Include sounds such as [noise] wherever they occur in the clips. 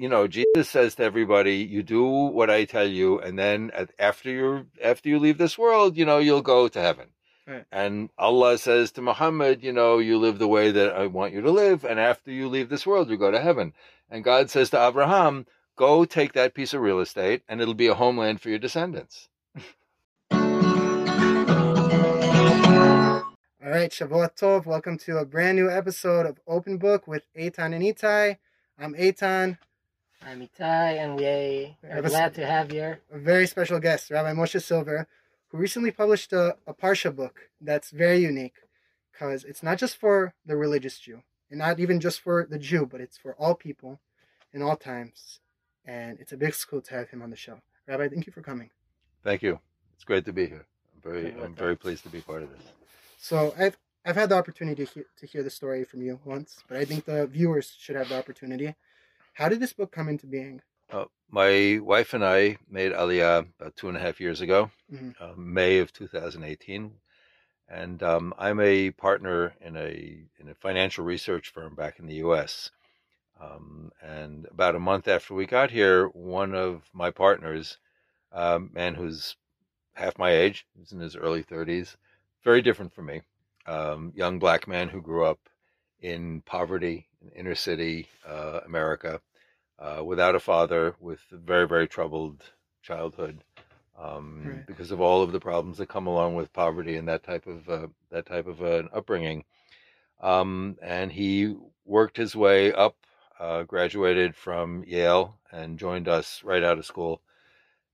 you know, Jesus says to everybody, "You do what I tell you, and then after you after you leave this world, you know, you'll go to heaven." Right. And Allah says to Muhammad, "You know, you live the way that I want you to live, and after you leave this world, you go to heaven." And God says to Abraham, "Go take that piece of real estate, and it'll be a homeland for your descendants." All right, Shavuot Tov. Welcome to a brand new episode of Open Book with Eitan and Itai. I'm Eitan. I'm Itai, and we are glad to have here a very special guest, Rabbi Moshe Silver, who recently published a, a Parsha book that's very unique because it's not just for the religious Jew, and not even just for the Jew, but it's for all people in all times. And it's a big zechus to have him on the show. Rabbi, thank you for coming. Thank you. It's great to be here. I'm very, I'm very pleased to be part of this. So I've I've had the opportunity to hear, to hear the story from you once, but I think the viewers should have the opportunity. How did this book come into being? Uh, my wife and I made Aliyah about two and a half years ago, mm-hmm. uh, May of 2018, and um, I'm a partner in a in a financial research firm back in the U.S. Um, and about a month after we got here, one of my partners, a um, man who's half my age, he's in his early 30s, very different from me. Um, young black man who grew up in poverty in inner city uh, America, uh, without a father, with a very, very troubled childhood. Um, right. because of all of the problems that come along with poverty and that type of uh, that type of uh, upbringing. Um, and he worked his way up, uh, graduated from Yale, and joined us right out of school,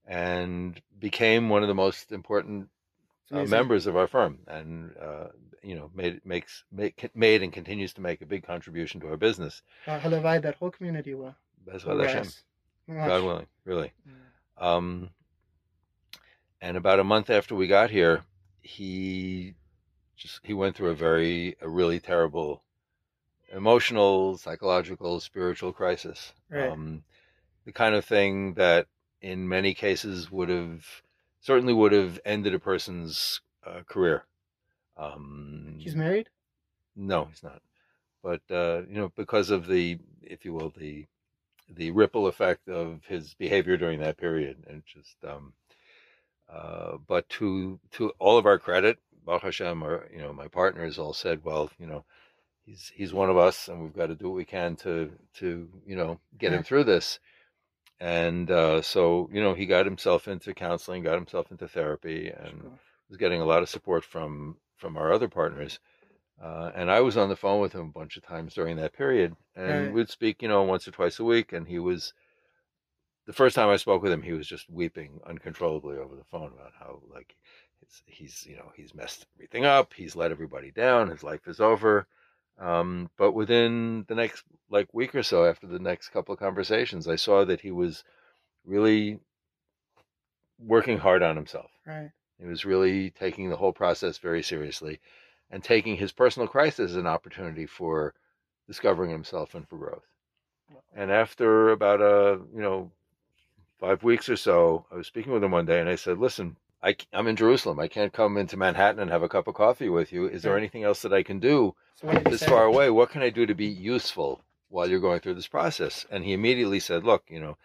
and became one of the most important uh, members of our firm, and uh, you know made makes make, made and continues to make a big contribution to our business. Uh, hello, that whole community well will. God willing, really. Mm. Um, and about a month after we got here, he just he went through a very a really terrible emotional, psychological, spiritual crisis. Right. Um, the kind of thing that in many cases would have certainly would have ended a person's uh, career. Um, he's married. No, he's not. But uh, you know, because of the, if you will, the the ripple effect of his behavior during that period, and just. Um, uh, but to to all of our credit, Baruch Hashem, or you know, my partners all said, well, you know, he's he's one of us, and we've got to do what we can to to you know get him through this and uh, so you know he got himself into counseling, got himself into therapy, and sure. was getting a lot of support from from our other partners. Uh, and I was on the phone with him a bunch of times during that period, and right. we'd speak, you know, once or twice a week. And he was the first time I spoke with him, he was just weeping uncontrollably over the phone about how like he's you know he's messed everything up, he's let everybody down, his life is over. Um, but within the next like week or so after the next couple of conversations, I saw that he was really working hard on himself. Right. He was really taking the whole process very seriously and taking his personal crisis as an opportunity for discovering himself and for growth. And after about a, you know, five weeks or so, I was speaking with him one day and I said, listen, I, am in Jerusalem. I can't come into Manhattan and have a cup of coffee with you. Is there anything else that I can do so this far away? What can I do to be useful while you're going through this process? And he immediately said, look, you know,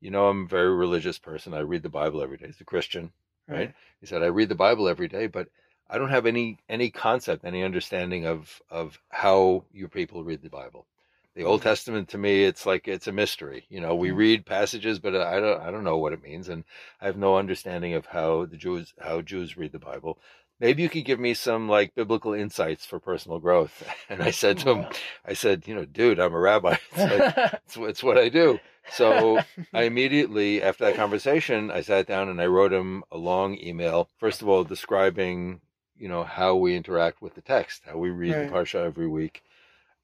you know, I'm a very religious person. I read the Bible every day. He's a Christian, right? right? He said, I read the Bible every day, but I don't have any any concept, any understanding of of how your people read the Bible. The Old Testament to me, it's like it's a mystery. You know, we mm-hmm. read passages, but I don't I don't know what it means, and I have no understanding of how the Jews how Jews read the Bible. Maybe you could give me some like biblical insights for personal growth. [laughs] And I said to him, I said, you know, dude, I'm a rabbi. [laughs] It's, like, [laughs] it's, it's what I do. So I immediately, after that conversation, I sat down and I wrote him a long email. First of all, describing, you know, how we interact with the text, how we read right. the parsha every week,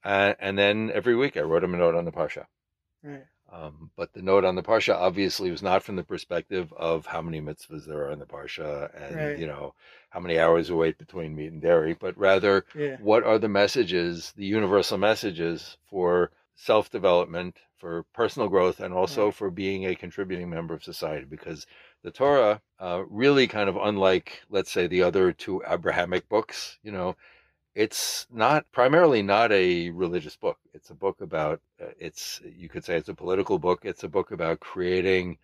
uh, and then every week I wrote him a note on the Parsha. Right. Um, but the note on the Parsha obviously was not from the perspective of how many mitzvahs there are in the Parsha and, right. you know, how many hours we wait between meat and dairy, but rather yeah. what are the messages, the universal messages for self development, for personal growth, and also right. for being a contributing member of society. Because the Torah, uh, really kind of unlike, let's say, the other two Abrahamic books, you know, it's not primarily not a religious book. It's a book about uh, it's you could say it's a political book. It's a book about creating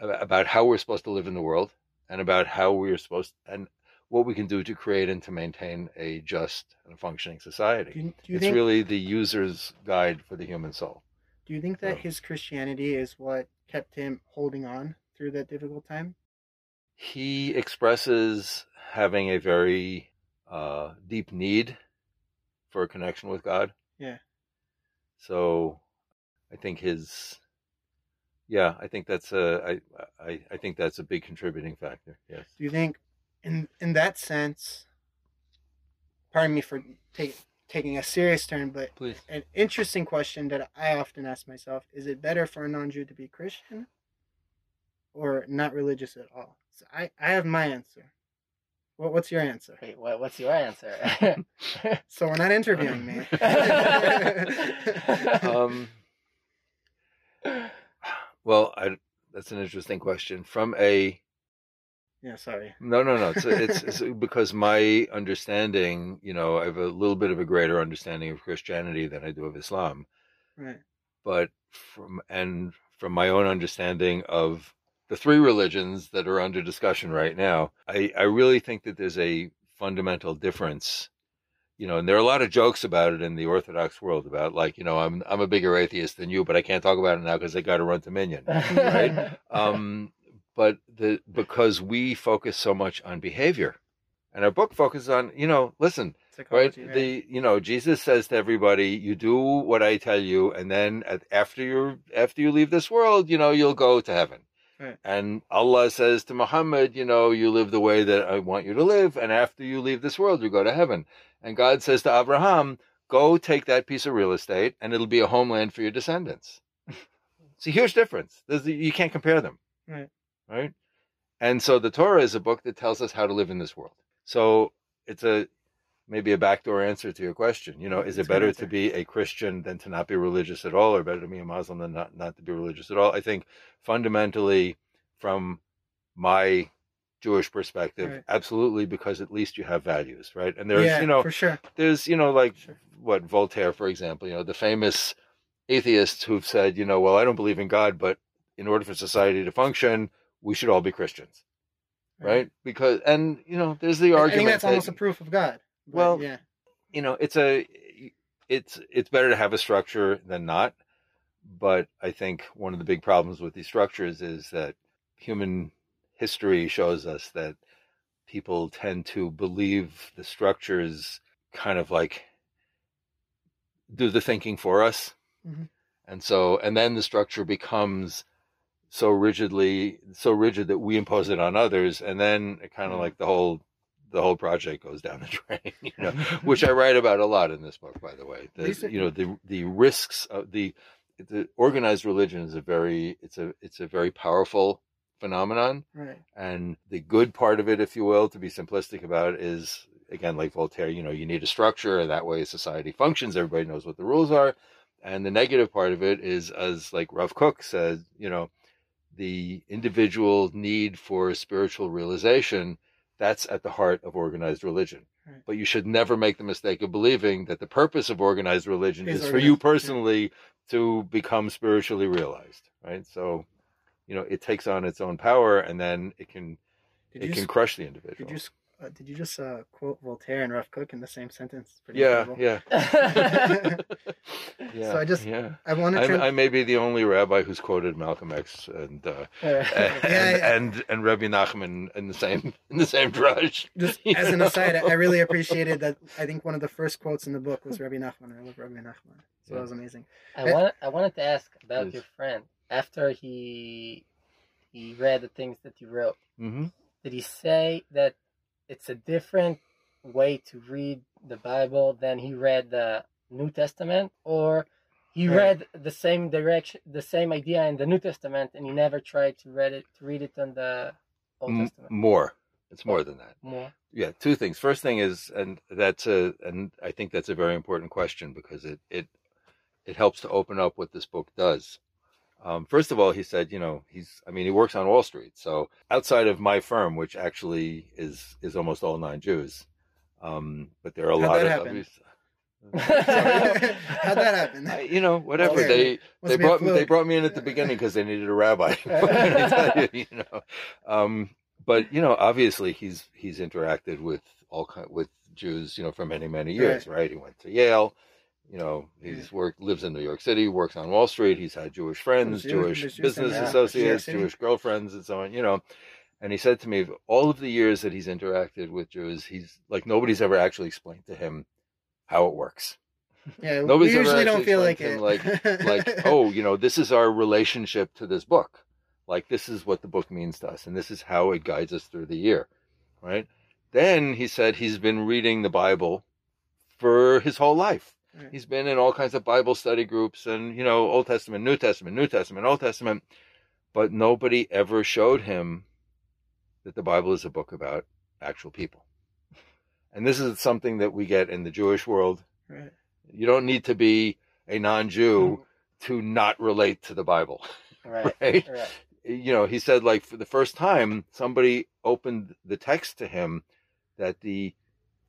about how we're supposed to live in the world and about how we're supposed and what we can do to create and to maintain a just and functioning society. Do you, do you it's think, really the user's guide for the human soul. Do you think that So- his Christianity is what kept him holding on through that difficult time? He expresses having a very uh, deep need for a connection with God. Yeah. So I think his yeah, I think that's a I, I I think that's a big contributing factor. Yes. Do you think, in in that sense, pardon me for take, taking a serious turn, but Please. an interesting question that I often ask myself: Is it better for a non-Jew to be Christian or not religious at all? So I I have my answer. What what's your answer? Wait, what, what's your answer? [laughs] So we're not interviewing me. [laughs] Um well, I that's an interesting question. From a yeah, sorry. No, no, no. It's, it's, it's because my understanding, you know, I have a little bit of a greater understanding of Christianity than I do of Islam. Right. But from and from my own understanding of the three religions that are under discussion right now, I, I really think that there's a fundamental difference. You know, and there are a lot of jokes about it in the Orthodox world about like, you know, I'm I'm a bigger atheist than you, but I can't talk about it now because I got to run to minyan, right? [laughs] um, but the because we focus so much on behavior, and our book focuses on you know listen right Psychology, the you know Jesus says to everybody you do what I tell you, and then at, after you after you leave this world, you know you'll go to heaven. Right. And Allah says to Muhammad, you know, you live the way that I want you to live, and after you leave this world, you go to heaven. And God says to Abraham, go take that piece of real estate, and it'll be a homeland for your descendants. [laughs] it's a huge difference. There's, you can't compare them Right. right? And so the Torah is a book that tells us how to live in this world. So it's a maybe a backdoor answer to your question. You know, is It's it better to be a Christian than to not be religious at all, or better to be a Muslim than not, not to be religious at all? I think fundamentally, from my Jewish perspective, Right. absolutely, because at least you have values, right? And there's, yeah, you know, for sure. there's, you know, like Sure. what Voltaire, for example, you know, the famous atheists who've said, you know, well, I don't believe in God, but in order for society to function, we should all be Christians, right? Because, and you know, there's the I- I argument think that's that, almost a proof of God. But Well, yeah, you know, it's a, it's it's better to have a structure than not. But I think one of the big problems with these structures is that human history shows us that people tend to believe the structures kind of like do the thinking for us. Mhm. And so, and then the structure becomes so rigidly, so rigid that we impose it on others. And then it kind of Mhm. like the whole, the whole project goes down the [laughs] drain, you know, which I write about a lot in this book, by the way. The, you know, the, the risks of the, the organized religion is a very, it's a, it's a very powerful phenomenon. right. And the good part of it, if you will, to be simplistic about it, is again, like Voltaire, you know, you need a structure, and that way society functions. Everybody knows what the rules are. And the negative part of it is, as like Rav Kook said, you know, the individual need for spiritual realization. That's at the heart of organized religion. Right. But you should never make the mistake of believing that the purpose of organized religion Is is, for you organized, yeah. personally to become spiritually realized, right? So, you know, it takes on its own power, and then it can Did it can s- crush the individual. you uh, did you just uh, quote Voltaire and Rav Kook in the same sentence? Pretty yeah, incredible. yeah, yeah. [laughs] So I just- yeah. I want to I, turn. I may be the only rabbi who's quoted Malcolm X and uh, [laughs] and, yeah. and and Rabbi Nachman in the same in the same drush. [laughs] just you as an aside, I really appreciated that. I think one of the first quotes in the book was Rabbi Nachman. I love Rabbi Nachman, so Yeah. that was amazing. I want I wanted to ask about Please. your friend after he he read the things that you wrote. hmm Did he say that it's a different way to read the Bible than he read the New Testament, or he Right. read the same direction, the same idea in the New Testament, and he never tried to read it to read it on the Old Testament more. It's more than that. more? Yeah, two things. First thing is, and that's a, and I think that's a very important question because it it it helps to open up what this book does. Um, first of all, he said, you know, he's, I mean, he works on Wall Street, so outside of my firm, which actually is is almost all non-Jews, Um, but there are a How'd lot of happen? [laughs] How'd that happen? I- you know, whatever Okay. they they brought me, they brought me in at the beginning because they needed a rabbi. [laughs] Let me tell you, you know, um, but you know, obviously he's he's interacted with all kind with Jews, you know, for many many years, right? He went to Yale. You know, he's worked lives in New York City, works on Wall Street. He's had Jewish friends, Jewish- Jewish there's Jews in business associates. Jewish girlfriends, and so on. You know, and he said to me, all of the years that he's interacted with Jews, he's like nobody's ever actually explained to him how it works Yeah, Nobody's we ever usually don't feel like it. explained like [laughs] oh you know this is our relationship to this book like this is what the book means to us and this is how it guides us through the year right then he said he's been reading the bible for his whole life Right. he's been in all kinds of bible study groups and you know old testament new testament new testament old testament but nobody ever showed him that the bible is a book about actual people and this is something that we get in the jewish world Right. you don't need to be a non-Jew mm-hmm. to not relate to the Bible, [laughs] right. right? Right. You know, he said like for the first time somebody opened the text to him that the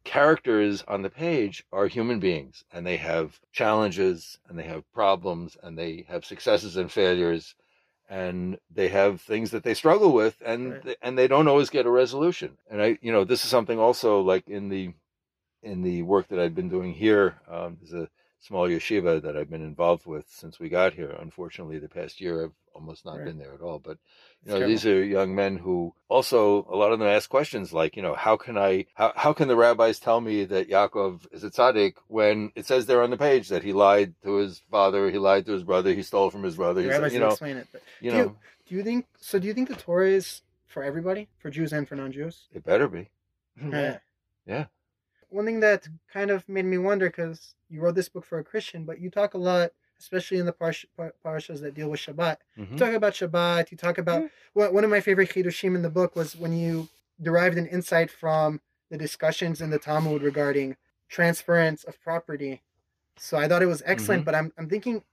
characters on the page are human beings and they have challenges and they have problems and they have successes and failures and they have things that they struggle with and Right. and they don't always get a resolution. And I you know, this is something also like in the in the work that I've been doing here, um, there's a small yeshiva that I've been involved with since we got here. Unfortunately, the past year I've almost not Right. been there at all. But you know, these are young men who also a lot of them ask questions like, you know, how can I, how how can the rabbis tell me that Yaakov is a tzaddik when it says there on the page that he lied to his father, he lied to his brother, he stole from his brother, The he's, rabbis you know, explain it. But you do know, do you think so? Do you think the Torah is for everybody, for Jews and for non-Jews? it better be. [laughs] Yeah. Yeah. One thing that kind of made me wonder because you wrote this book for a Christian, but you talk a lot, especially in the parsh- par- parashas that deal with Shabbat. Mhm. You talk about Shabbat. You talk about Yeah. well, one of my favorite chidushim in the book was when you derived an insight from the discussions in the Talmud regarding transference of property. So I thought it was excellent, Mhm. but I'm I'm thinking,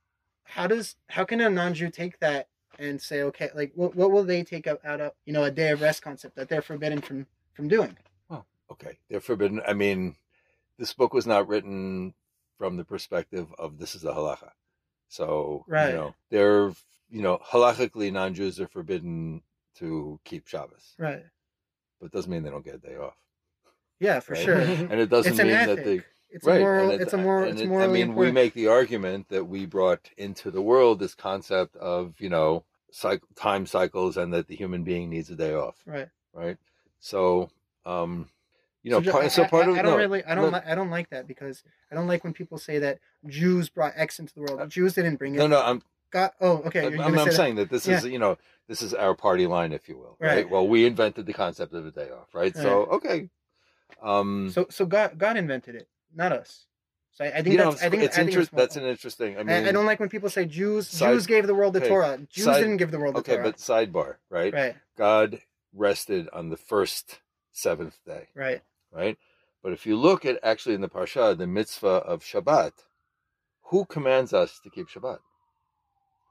how does how can a non-Jew take that and say, okay, like what what will they take out out of you know a day of rest concept that they're forbidden from from doing? Oh, okay, they're forbidden. I mean, this book was not written from the perspective of this is the halacha. So, Right. you know, they're, you know, halachically non-Jews are forbidden to keep Shabbos, Right. but it doesn't mean they don't get a day off. Yeah, for right? sure. [laughs] And it doesn't mean ethic. that they It's right. a moral. it- it's a moral. and It's it- I mean, we make the argument that we brought into the world this concept of, you know, cycle, time cycles and that the human being needs a day off, right. right? So, um, you know, ju- part, so I- part I, of I don't no, really. I don't. let- Li- I don't like that because I don't like when people say that Jews brought X into the world. Jews didn't bring it. no, no, I'm God. Oh, okay. I'm, I'm, say that. saying that this is, you know, this is our party line, if you will, right? Right. Well, we invented the concept of a day off, right? So, okay. Um, So, so God, God invented it, not us. So I, I think you know, that's. I think it's I think inter- that's an interesting. I I, mean, I don't like when people say Jews. Side- Jews gave the world the okay, Torah. Jews side- didn't give the world the okay, Torah. but sidebar, right? right, God rested on the first seventh day, right. Right? But if you look at actually in the parsha, the mitzvah of Shabbat, who commands us to keep Shabbat?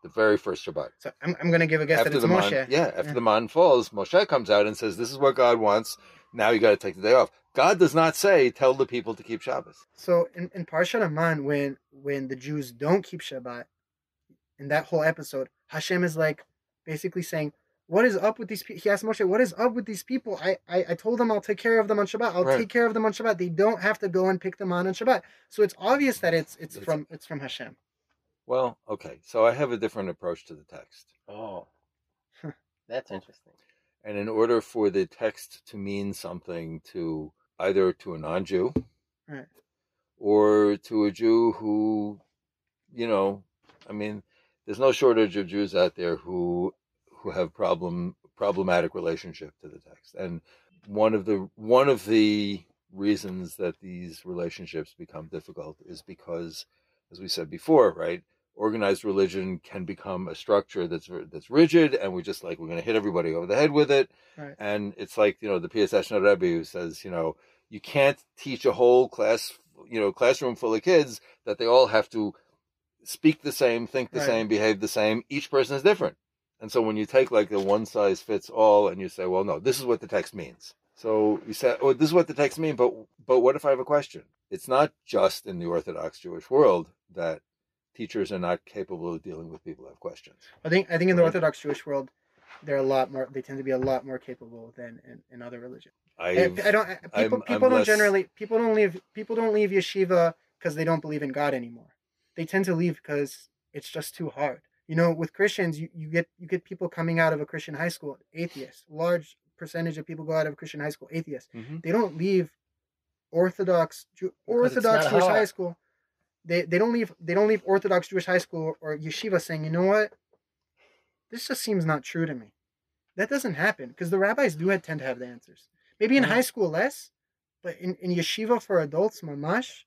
The very first Shabbat. So I'm, I'm gonna give a guess that after it's the Moshe. man, yeah, after Yeah. the man falls, Moshe comes out and says, "This is what God wants. Now you got to take the day off." God does not say, "Tell the people to keep Shabbos." So in, in Parshat Aman, when when the Jews don't keep Shabbat, in that whole episode, Hashem is like basically saying, "What is up with these people?" He asked Moshe, "What is up with these people? I, I I told them I'll take care of them on Shabbat. I'll Right. take care of them on Shabbat. They don't have to go and pick them on on Shabbat." So it's obvious that it's it's It's- from it's from Hashem. Well, okay, so I have a different approach to the text. Oh, [laughs] that's interesting. And in order for the text to mean something to either to a non-Jew Right. or to a Jew who, you know, I mean, there's no shortage of Jews out there who who have problem problematic relationship to the text. And one of the one of the reasons that these relationships become difficult is because as we said before, right? Organized religion can become a structure that's that's rigid, and we're just like we're going to hit everybody over the head with it. Right. And it's like you know the Piaseczna Rebbe who says you know you can't teach a whole class you know classroom full of kids that they all have to speak the same, think the Right. same, behave the same. Each person is different, and so when you take like the one size fits all and you say, well, no, this is what the text means. So you said, "Oh, this is what the text means, but but what if I have a question? It's not just in the Orthodox Jewish world that teachers are not capable of dealing with people who have questions. I think I think in the Orthodox Jewish world, they're a lot more. They tend to be a lot more capable than in, in other religions. I, I've, I don't. People, I'm- I'm don't less- generally. People don't leave. People don't leave yeshiva because they don't believe in God anymore. They tend to leave because it's just too hard. You know, with Christians, you, you get you get people coming out of a Christian high school atheists. Large percentage of people go out of Christian high school atheists. Mhm. They don't leave Orthodox Jew, Orthodox Jewish high school. They they don't leave they don't leave Orthodox Jewish high school or yeshiva saying, you know what, this just seems not true to me. That doesn't happen because the rabbis do tend to have the answers. Maybe in Mhm. high school less, but in, in yeshiva for adults, mamash.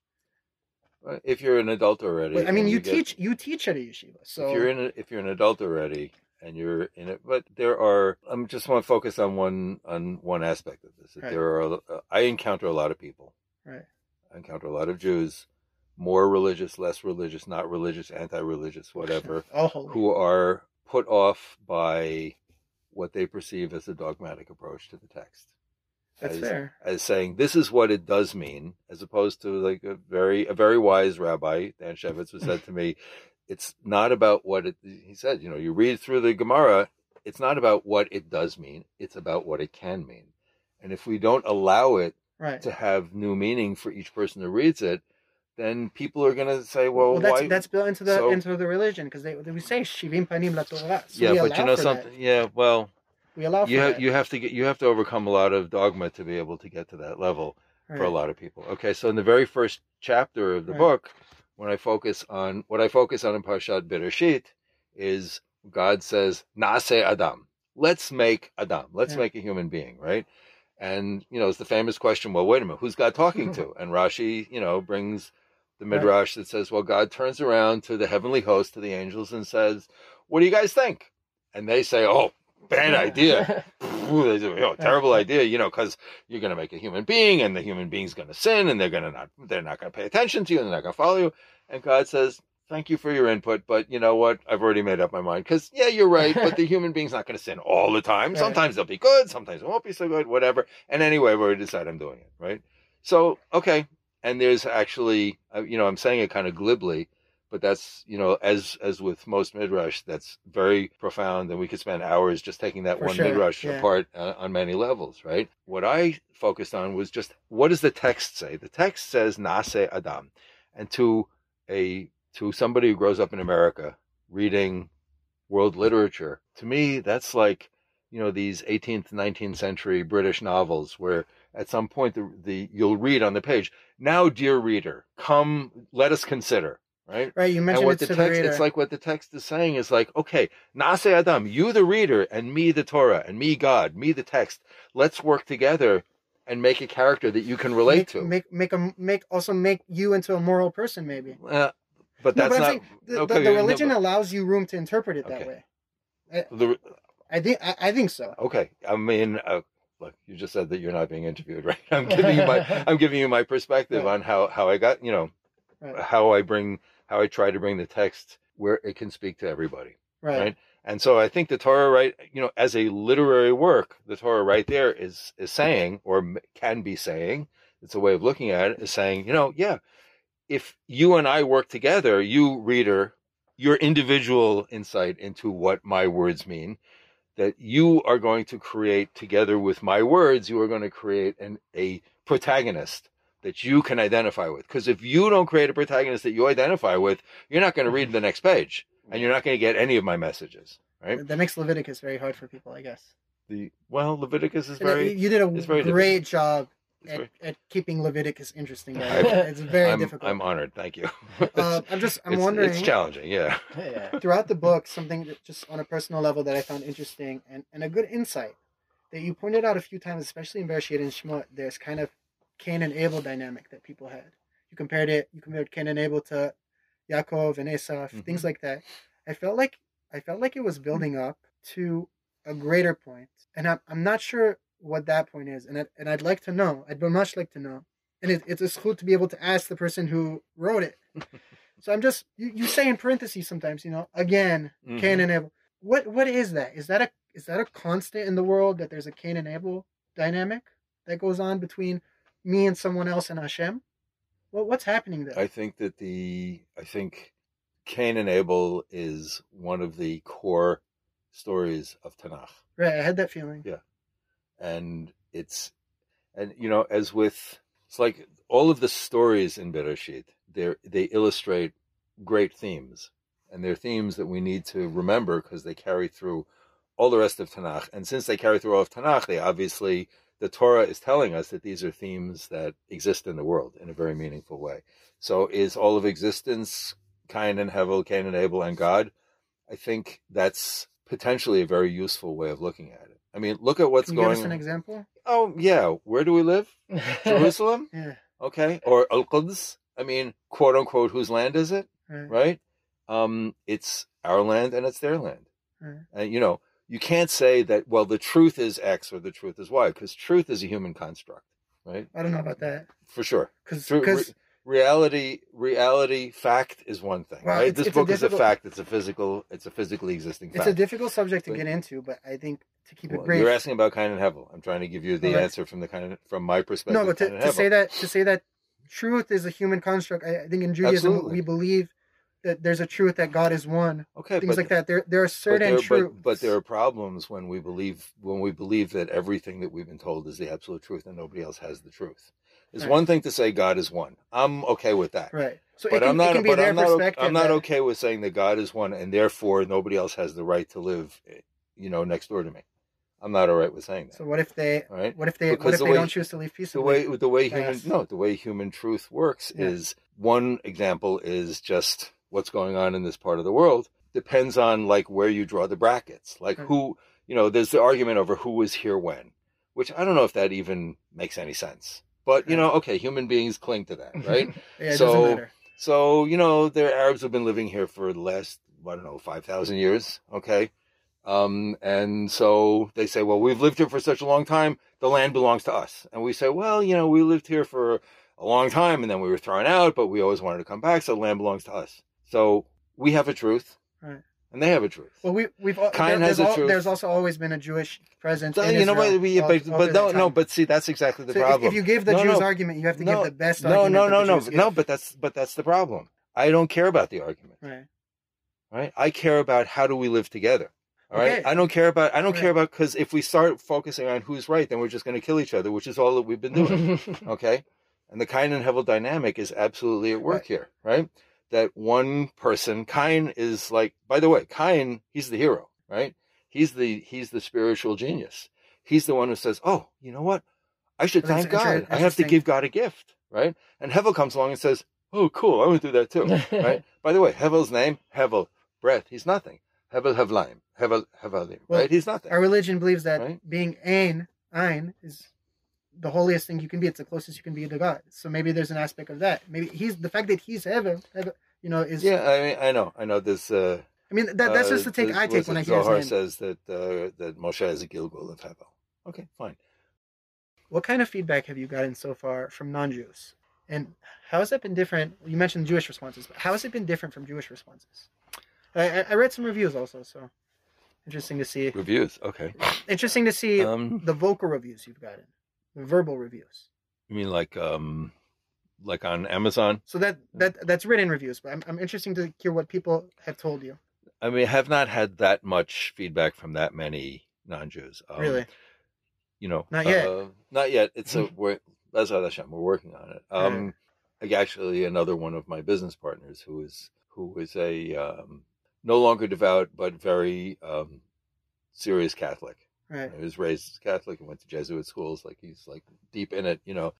Uh, If you're an adult already, I mean, you get- teach you teach at a yeshiva, so if you're in a, if you're an adult already and you're in it but there are i'm just want to focus on one on one aspect of this Right. there are uh, i encounter a lot of people right, i encounter a lot of jews more religious less religious not religious anti-religious [laughs] whatever holy. who are put off by what they perceive as a dogmatic approach to the text That's as, fair. as saying this is what it does mean, as opposed to like a very a very wise rabbi Dan Shevitz who said to me, it's not about what it. He said, you know, you read through the Gemara, it's not about what it does mean, it's about what it can mean, and if we don't allow it Right. to have new meaning for each person who reads it, then people are going to say, well, that's why? that's built into the so- into the religion because they, they we say shivim panim la Torah. So yeah, but you know something. That. Yeah, well, We allow you have that. you have to get you have to overcome a lot of dogma to be able to get to that level. for a lot of people. Okay, so in the very first chapter of the Right. book, when I focus on what I focus on in Parshat Bereshit is God says, "Nase Adam." Let's make Adam. Let's Yeah. make a human being, right? And you know, it's the famous question. Well, wait a minute, who's God talking to? [laughs] And Rashi, you know, brings the Right. midrash that says, "Well, God turns around to the heavenly host, to the angels, and says, "What do you guys think?" And they say, "Oh, bad idea." [laughs] Ooh, "Oh, terrible idea," you know, because you're going to make a human being, and the human being's going to sin, and they're going to not, they're not going to pay attention to you, and they're not going to follow you. And God says, "Thank you for your input, but you know what? I've already made up my mind. Because yeah, you're right, but the [laughs] human being's not going to sin all the time. Sometimes they'll be good, sometimes they won't be so good, whatever. And anyway, I've already decided I'm doing it, right? So okay, and there's actually, uh, you know, I'm saying it kind of glibly." But that's you know, as as with most midrash, that's very profound, and we could spend hours just taking that For one sure, midrash yeah. apart uh, on many levels, right? What I focused on was just what does the text say? The text says "Nase Adam," and to a to somebody who grows up in America reading world literature, to me that's like you know these 18th, 19th century British novels where at some point the, the you'll read on the page, "Now, dear reader, come, let us consider." Right? Right, you and mentioned what it the text the it's like what the text is saying is like okay nase adam you the reader and me the torah and me god me the text let's work together and make a character that you can relate make, to Make make a make also make you into a moral person, maybe. Uh, but No, that's but I'm not the, okay, the, the no, religion but- allows you room to interpret it that Okay. way. the, I think I, I think so. okay i mean uh, look you just said that you're not being interviewed [laughs] right i'm giving you my [laughs] i'm giving you my perspective Right. on how how i got you know Right. how i bring how i try to bring the text where it can speak to everybody Right. right? And so I think the Torah, right, you know, as a literary work, the Torah right there is is saying, or can be saying, it's a way of looking at it, is saying, you know, yeah, if you and I work together, you reader, your individual insight into what my words mean, that you are going to create together with my words, you are going to create an a protagonist that you can identify with. Because if you don't create a protagonist that you identify with, you're not going to read the next page and you're not going to get any of my messages, right? That makes Leviticus very hard for people, I guess. The well, Leviticus is very. you did a great job at, very- at keeping Leviticus interesting. [laughs] it's very I'm, difficult. I'm honored. Thank you. Uh, I'm just I'm [laughs] it's, wondering It's challenging, yeah. yeah. [laughs] throughout the book something that just on a personal level that I found interesting and, and a good insight that you pointed out a few times, especially in Bereshit and Shemot. There's kind of Cain and Abel dynamic that people had. You compared it. You compared Cain and Abel to Yaakov and Esau, things Mhm. like that. I felt like I felt like it was building up to a greater point, and I'm I'm not sure what that point is, and I, and I'd like to know. I'd very much like to know. And it, it's a zechus to be able to ask the person who wrote it. [laughs] so I'm just you, you say in parentheses sometimes, you know, again, Mhm. Cain and Abel. What what is that? Is that a is that a constant in the world that there's a Cain and Abel dynamic? that goes on between me and someone else and Hashem? Well, what's happening there? I think that the I think Cain and Abel is one of the core stories of Tanakh. right, I had that feeling. Yeah. and it's and you know as with it's like all of the stories in Bereshit they they illustrate great themes and they're themes that we need to remember because they carry through all the rest of Tanakh and since they carry through all of Tanakh they obviously the Torah is telling us that these are themes that exist in the world in a very meaningful way so is all of existence Cain and Hevel Cain and Abel and God I think that's potentially a very useful way of looking at it I mean look at what's Can you give going us an example? Oh yeah, where do we live? [laughs] Jerusalem. Yeah. Okay, or Al Quds. I mean, quote unquote, whose land is it? Right. Right. Um, it's our land and it's their land. Right. And you know, you can't say that. Well, the truth is X or the truth is Y, because truth is a human construct, right? I don't know about that For sure. because because Reality, reality, fact is one thing, Well, right? it's- this it's a book is a fact. It's a physical. It's a physically existing fact. it's a difficult subject to But- get into, but I think to keep it Well, brief. you're asking about Cain and Hevel. I'm trying to give you the Alright. answer from the kind of from my perspective. no, but to, to say that to say that truth is a human construct, I, I think in Judaism Absolutely. we believe that there's a truth that God is one, okay, things but like that. There there are but certain there, truths. but, but there are problems when we believe when we believe that everything that we've been told is the absolute truth and nobody else has the truth. It's Right. one thing to say God is one. I'm okay with that. right. So But can, I'm not. it can be but I'm not. I'm not okay with saying that God is one and therefore nobody else has the right to live, eh, you know, next door to me. I'm not all right with saying that. So what if they all right. what if they what Because if the they way- don't choose to leave live the way the way human no the way human truth works Yeah. is one example is just what's going on in this part of the world depends on like where you draw the brackets like Right. who you know there's the argument over who was here when which i don't know if that even makes any sense but you know okay human beings cling to that right [laughs] yeah, it so- so you know the arabs have been living here for the last i don't know 5000 years okay um, and so they say, well, we've lived here for such a long time, the land belongs to us. And we say, well, you know, we lived here for a long time and then we were thrown out, but we always wanted to come back, so the land belongs to us. So we have a truth, Right. and they have a truth. Well, we we've Cain there- has there's, a al- truth. there's also always been a Jewish presence. So, you know what? We, all- but all but no, no. But see, that's exactly the So if- problem. If, you give the No, Jews no. argument, you have to No, give the best no, argument. no, no, no, no. But that's but that's the problem. I don't care about the argument. Right. right? I care about how do we live together. All right. Okay. I don't care about I don't care about because if we start focusing on who's right, then we're just going to kill each other, which is all that we've been doing. [laughs] okay, and the Cain and Hevel dynamic is absolutely at work Right. here, right? That one person, Cain is like. By the way, Cain, he's the hero, right? He's the he's the spiritual genius. He's the one who says, "Oh, you know what? I should thank God. I have to give God a gift, right?" And Hevel comes along and says, "Oh, cool. I want to do that too." right? [laughs] By the way, Hevel's name, Hevel, breath, he's nothing. Hevel Hevlaim, Hevel Hevelim, Well, right? He's nothing. Our religion believes that Right. being ein, ein is the holiest thing you can be. It's the closest you can be to God. So maybe there's an aspect of that. Maybe he's the fact that he's heaven, heaven you know, is. yeah, I mean, I know, I know. This. Uh, I mean, that, that's just the take uh, I take when I hear Zohar his name. says that uh, that Moshe is a Gilgul of Hevel. Okay, fine. What kind of feedback have you gotten so far from non-Jews? And how has that been different? You mentioned Jewish responses, but how has it been different from Jewish responses? I, I- I read some reviews also, so interesting to see. Reviews. Okay. Interesting to see Um, the vocal reviews you've gotten, the verbal reviews. you mean like um, like on Amazon? So that that that's written reviews, but I'm I'm interested to hear what people have told you. I mean, I have not had that much feedback from that many non-Jews. Um, really, you know, Not yet. Uh, not yet. It's a we're Bezrat Hashem, we're working on it. Um, like actually, another one of my business partners who is who is a um, no longer devout but very um, serious Catholic. right? He was raised Catholic and went to Jesuit schools. Like he's like deep in it. You know,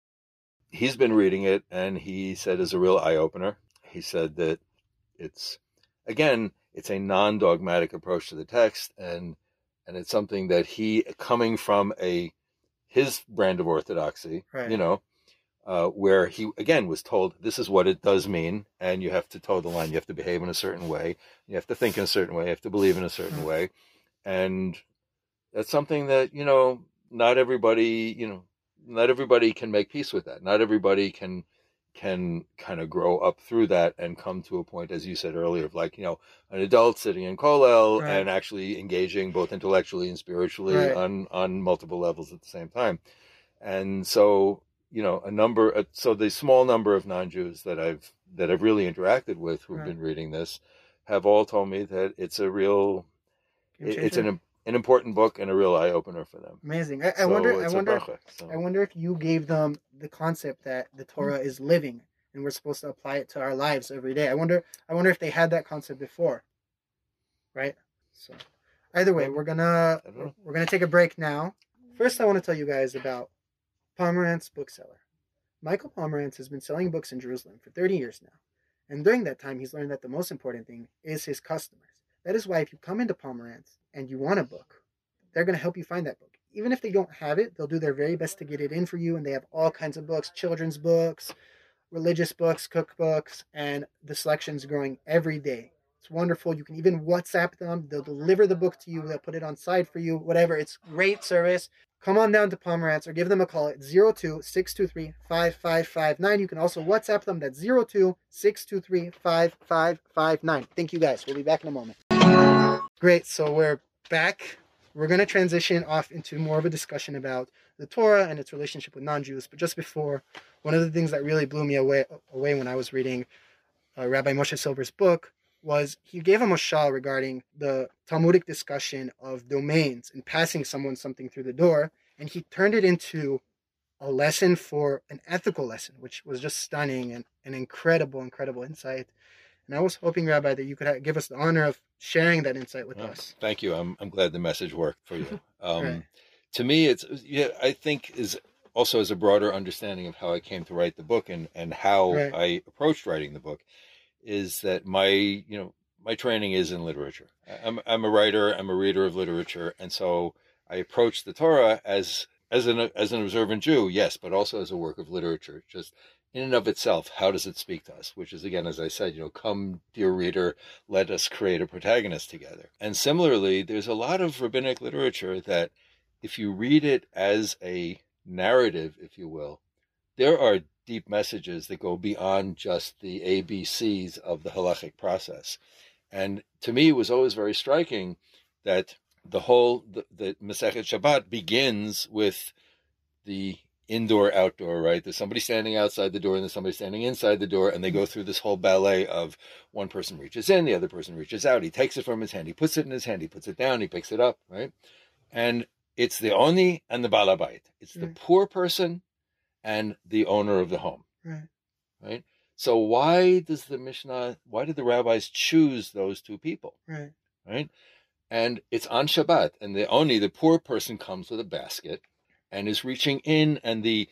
he's been reading it and he said it's a real eye opener. He said that it's again it's a non dogmatic approach to the text and and it's something that he coming from a his brand of orthodoxy, Right. you know, uh, where he again was told this is what it does mean, and you have to toe the line. You have to behave in a certain way. You have to think in a certain way. You have to believe in a certain Mhm. way, and that's something that you know not everybody you know not everybody can make peace with that. Not everybody can can kind of grow up through that and come to a point, as you said earlier, of like you know an adult sitting in kollel Right. and actually engaging both intellectually and spiritually Right. on on multiple levels at the same time. and so you know a number. uh, So the small number of non-Jews that I've that I've really interacted with who've Right. been reading this have all told me that it's a real, it- it's an an important book and a real eye opener for them. amazing. I, I So wonder. I wonder. bracha, so. I wonder if you gave them the concept that the hmm. Torah is living and we're supposed to apply it to our lives every day. I wonder. I wonder if they had that concept before. Right. So, either way, we're gonna I don't know. we're gonna take a break now. First, I want to tell you guys about Pomeranz Bookseller. Michael Pomeranz has been selling books in Jerusalem for 30 years now. And during that time, he's learned that the most important thing is his customers. That is why if you come into Pomeranz and you want a book, they're going to help you find that book. Even if they don't have it, they'll do their very best to get it in for you. And they have all kinds of books children's books, religious books, cookbooks, and the selection's growing every day. It's wonderful. You can even WhatsApp them. They'll deliver the book to you. They'll put it on side for you, whatever. It's great service. Come on down to Pomeranz or give them a call at 02 623 5559. You can also WhatsApp them. That's 02 623 5559. Thank you guys. We'll be back in a moment. Great. So we're back. We're going to transition off into more of a discussion about the Torah and its relationship with non Jews. But just before, one of the things that really blew me away, away when I was reading uh, Rabbi Moshe Silver's book was he gave a mashal regarding the Talmudic discussion of domains and passing someone something through the door, and he turned it into a lesson for an ethical lesson, which was just stunning and an incredible, incredible insight. And I was hoping, Rabbi, that you could ha- give us the honor of sharing that insight with Well, us. Thank you. I'm I'm glad the message worked for you. [laughs] Um, Right. To me, it's yeah. I think is also as a broader understanding of how I came to write the book and and how Right. I approached writing the book is that my you know my training is in literature. I'm I'm a writer. I'm a reader of literature, and so I approach the Torah as as an as an observant Jew, yes, but also as a work of literature. Just in and of itself, how does it speak to us? Which is again, as I said, you know, come, dear reader, let us create a protagonist together. And similarly, there's a lot of rabbinic literature that, if you read it as a narrative, if you will, there are deep messages that go beyond just the ABCs of the halachic process. And to me, it was always very striking that the whole the, the Masechet Shabbat begins with the indoor outdoor right there's somebody standing outside the door and there's somebody standing inside the door and they go mm-hmm. through this whole ballet of one person reaches in the other person reaches out he takes it from his hand he puts it in his hand he puts it down he picks it up right and it's the oni and the balabait it's the Right. poor person and the owner of the home Right. right so why does the mishnah why did the rabbis choose those two people Right. right? And it's on Shabbat, and the oni the poor person comes with a basket and is reaching in, and the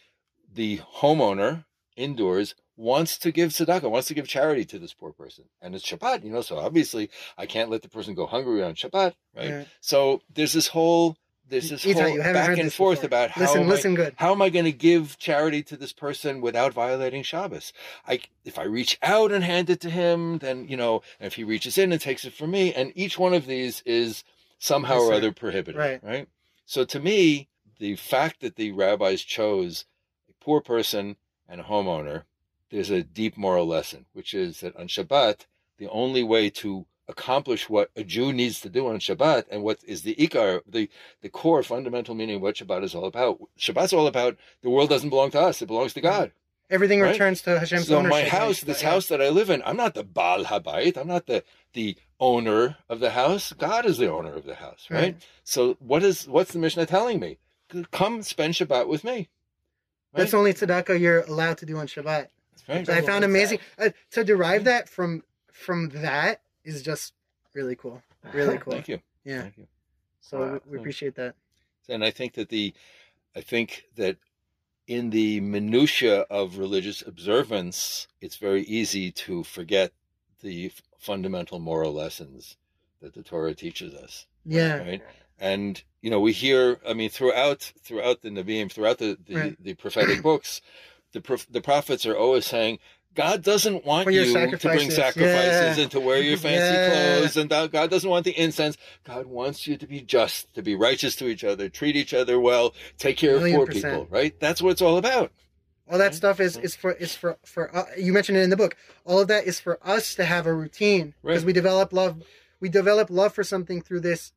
the homeowner indoors wants to give tzedakah, wants to give charity to this poor person, and it's Shabbat, you know. So obviously, I can't let the person go hungry on Shabbat, right? Right. So there's this whole there's this Itai, whole back and forth before. about how Listen, am I- listen good. how am I going to give charity to this person without violating Shabbos? I, if I reach out and hand it to him, then, you know, and if he reaches in and takes it from me, and each one of these is somehow Yes, or other prohibited, Right. right? So to me, the fact that the rabbis chose a poor person and a homeowner, there's a deep moral lesson, which is that on Shabbat, the only way to accomplish what a Jew needs to do on Shabbat and what is the ikar, the, the core fundamental meaning of what Shabbat is all about. Shabbat's all about the world doesn't belong to us, it belongs to mm-hmm. God. Everything Right? returns to Hashem's so ownership. my house, this house that I live in, I'm not the Baal Habayit, I'm not the the owner of the house. God is the owner of the house, right? Right. So what is what's the Mishnah telling me? Come spend Shabbat with me. That's only tzedakah you're allowed to do on Shabbat. right. So I found amazing uh, to derive that from from that is just really cool, really [laughs] cool. Thank you. Yeah. Thank you. So Wow. we, we appreciate that. And I think that the, I think that in the minutia of religious observance, it's very easy to forget the f- fundamental moral lessons that the Torah teaches us. Yeah. Right. And you know, we hear. I mean, throughout throughout the Nevi'im, throughout the the, Right. the prophetic [clears throat] books, the prof- the prophets are always saying. God doesn't want you to bring sacrifices. sacrifices Yeah. and to wear your fancy Yeah. clothes, and God doesn't want the incense. God wants you to be just, to be righteous to each other, treat each other well, take care of poor percent. people. Right? That's what it's all about. All that stuff is is for is for for uh, you mentioned it in the book. All of that is for us to have a routine because Right. we develop love. We develop love for something through this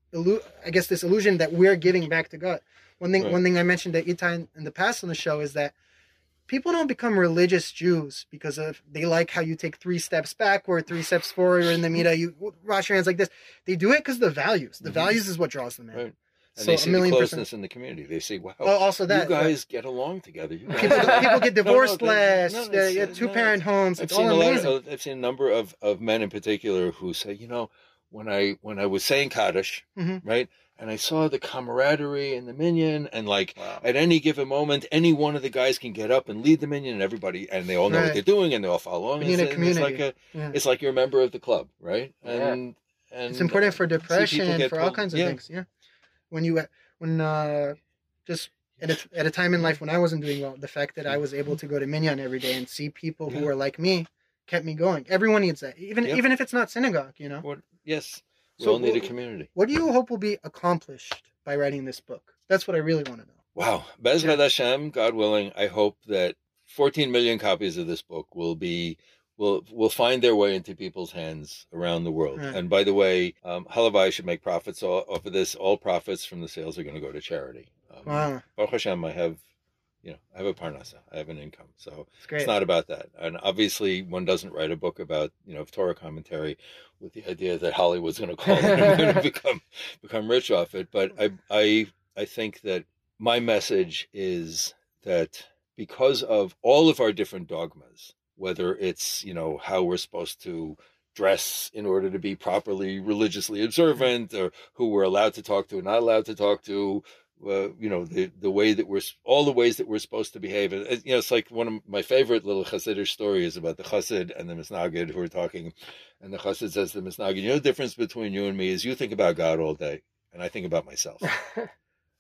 I guess this illusion that we're giving back to God. One thing, Right. one thing I mentioned to Itai in, the past on the show is that people don't become religious Jews because of they like how you take three steps backward, three steps forward in the Mida. You wash your hands like this. They do it because the values. The Mhm. values is what draws them in. Right. And So they a see the million closeness percent. in the community. They see, wow, Oh, also that you guys get along together. [laughs] People, people get [laughs] No, no, divorced less. no, get two no, parent homes. I've It's seen all a amazing. of, I've seen a number of, of men in particular who say, you know, when I when I was saying Kaddish, Mhm. right, and I saw the camaraderie in the minyan, and like Wow. at any given moment, any one of the guys can get up and lead the minyan, and everybody, and they all know Right. what they're doing, and they all follow along. We and need a it's, it's like a, Yeah. it's like you're a member of the club, right? Yeah. And and it's important for depression for all kinds of yeah. things yeah when you when uh just at a, at a time in life when i wasn't doing well the fact that i was able to go to minyan every day and see people who were like me kept me going everyone needs that even Yep. even if it's not synagogue you know What, yes, we So all need a community. what do you hope will be accomplished by writing this book that's what i really want to know Wow. Bezrat Hashem, God willing, I hope that 14 million copies of this book will be will will find their way into people's hands around the world. Right. And by the way, um, Halavai should make profits off of this. All profits from the sales are going to go to charity. Um, wow Baruch Hashem, I have, you know, I have a parnasa. I have an income. So it's not about that. And obviously, one doesn't write a book about you know Torah commentary with the idea that Hollywood's going to call it and going [laughs] to become become rich off it. But I I I think that my message is that because of all of our different dogmas, whether it's you know how we're supposed to dress in order to be properly religiously observant, or who we're allowed to talk to and not allowed to talk to, uh, you know the the way that we're all the ways that we're supposed to behave. And, uh, you know, it's like one of my favorite little Hasidic stories about the Chassid and the Misnagid who are talking, and the Chassid says to the Misnagid, "You know, the difference between you and me is you think about God all day, and I think about myself." [laughs]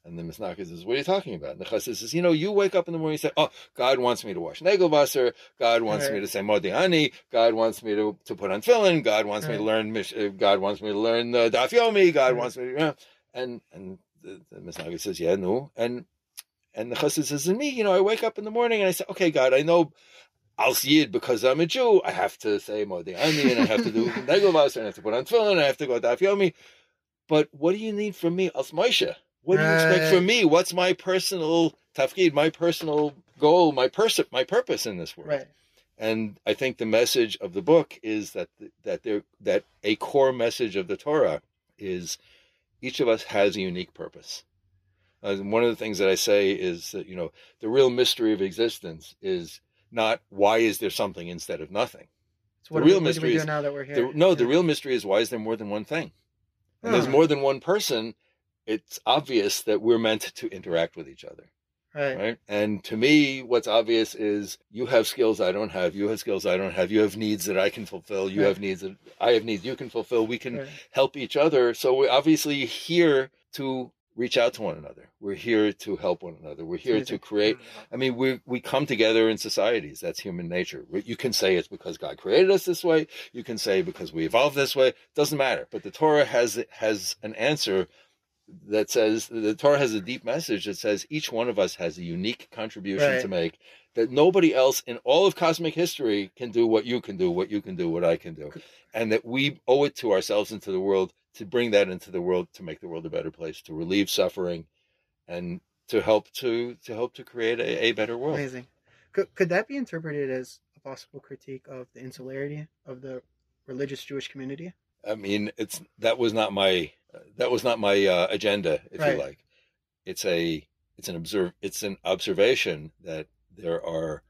And the Misnagid says, "What are you talking about?" And the Chassid says, "You know, you wake up in the morning and say, oh, God wants me to wash Nagelwasser. God wants me to say Modeh Ani. God wants me to, to put on tefillin. God wants me to learn. Mish- uh, God wants me to learn the Daf Yomi. God Right. wants me to, you know." and and the, Misnagid says, "Yeah, no." And and the Chassid says, "And me, you know, I wake up in the morning and I say, okay, God, I know." Al Yid, because I'm a Jew, I have to say Modeh Ani and I have to do [laughs] Nagelwasser and I have to put on tefillin and I have to go Daf Yomi. But what do you need from me, Als Moshe? What do you expect from me? What's my personal tafkid, my personal goal, my pers- my purpose in this world? right And I think the message of the book is that that there that a core message of the Torah is each of us has a unique purpose. Uh, one of the things that I say is that you know the real mystery of existence is not why is there something instead of nothing. so what, The we- real what do mystery we do is- now that we're here The, no, the real mystery is why is there more than one thing? And there's more than one person. It's obvious that we're meant to interact with each other right right? And to me, what's obvious is you have skills I don't have, you have skills I don't have, you have needs that I can fulfill, you Right. have needs that I have needs you can fulfill. We can right. help each other. So we're obviously here to reach out to one another. We're here to help one another. We're here to create. I mean, we we come together in societies. That's human nature. You can say it's because God created us this way. You can say because we evolved this way. Doesn't matter. But the Torah has has an answer that says the Torah has a deep message that says each one of us has a unique contribution Right. to make that nobody else in all of cosmic history can do what you can do, what you can do, what I can do, and that we owe it to ourselves and to the world to bring that into the world to make the world a better place, to relieve suffering, and to help to to help to create a, a better world. Amazing. Could, could that be interpreted as a possible critique of the insularity of the religious Jewish community? I mean, it's that was not my that was not my uh, agenda, if Right. you like. It's a it's an observe it's an observation that there are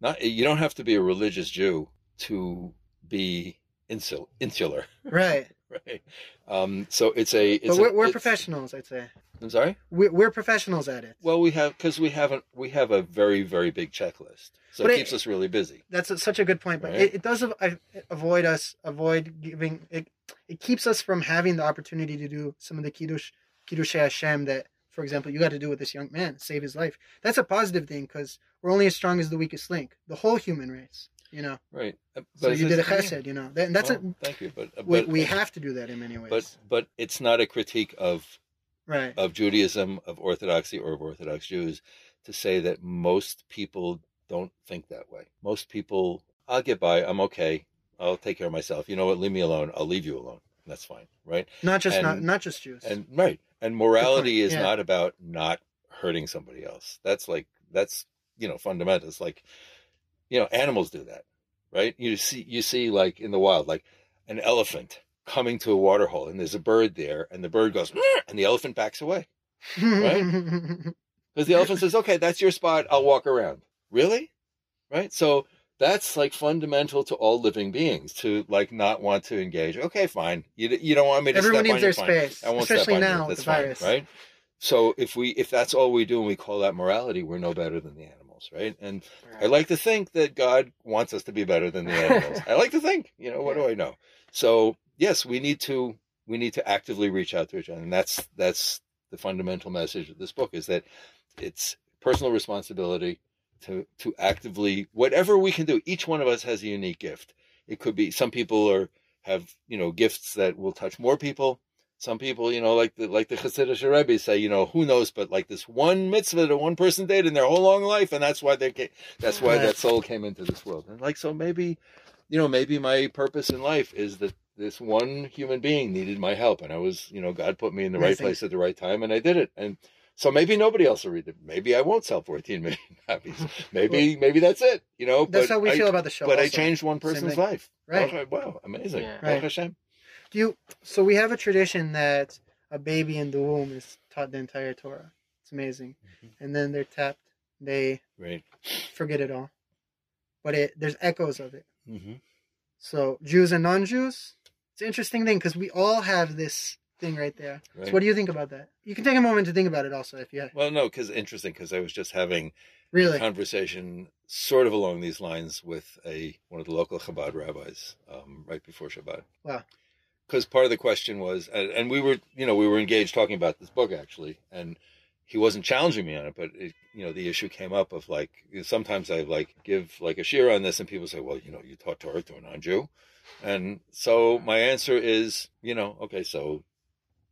not you don't have to be a religious Jew to be insul, insular, Right. [laughs] right? Um, so it's a it's but we're, we're it's- professionals, I'd say. I'm sorry. We're, we're professionals at it. Well, we have because we haven't we have a very very big checklist, so it it- keeps us really busy. That's a, such a good point. But Right. it, it does avoid us, avoid giving, it, it keeps us from having the opportunity to do some of the Kiddush, Kiddush Hashem that, for example, you got to do with this young man, save his life. That's a positive thing because we're only as strong as the weakest link, the whole human race, you know. Right. Uh, So you did a chesed, you know. And that's well, thank you, but a, we, but we have to do that in many ways. but but it's not a critique of right. of Judaism, of Orthodoxy, or of Orthodox Jews to say that most people don't think that way. Most people, I'll get by. I'm okay. I'll take care of myself. You know what? Leave me alone. I'll leave you alone. That's fine, right? Not just not not just Jews. And right. And morality is yeah. not about not hurting somebody else. That's like that's you know fundamental. It's like you know animals do that, right? You see you see like in the wild like an elephant coming to a water hole and there's a bird there and the bird goes and the elephant backs away right [laughs] because the elephant says, "Okay, that's your spot. I'll walk around." Really, right? So that's like fundamental to all living beings to like not want to engage. Okay, fine. You you don't want me to Everyone step needs their fine. space, I won't step especially now you. That's fine, virus. right? So if we if that's all we do and we call that morality, we're no better than the animals, right? And I like to think that God wants us to be better than the animals. I like to think, you know, what do I know? So yes, we need to we need to actively reach out to each other, and that's that's the fundamental message of this book is that it's personal responsibility to to actively whatever we can do. Each one of us has a unique gift. It could be some people are have you know gifts that will touch more people. Some people, you know, like the like the Hasidic Rebbe say, you know, who knows, but like this one mitzvah that one person did in their whole long life, and that's why they came, that's why that soul came into this world. And like so, maybe, you know, maybe my purpose in life is that this one human being needed my help, and I was, you know, God put me in the right place at the right time, and I did it. And so maybe nobody else will read it. Maybe I won't sell 14 million [laughs] copies. [laughs] Maybe maybe that's it. You know, That's but how we I, feel about the show. But I changed one person's life. Right. Okay, wow, amazing. Yeah. Baruch Right. You? So we have a tradition that a baby in the womb is taught the entire Torah. It's amazing, Mm-hmm. and then they're tapped. They Right. forget it all, but it there's echoes of it. hmm So Jews and non-Jews, it's an interesting thing because we all have this thing right there. Right. So what do you think about that? You can take a moment to think about it also if you Have. Well, no, because interesting, because I was just having really. conversation sort of along these lines with a one of the local Chabad rabbis um, right before Shabbat. Wow. Because part of the question was, and, and we were, you know, we were engaged talking about this book actually, and he wasn't challenging me on it, but it, you know, the issue came up of like sometimes I like give like a shiur on this, and people say, well, you know, you taught Torah to a non-Jew, and so my answer is, you know, okay, so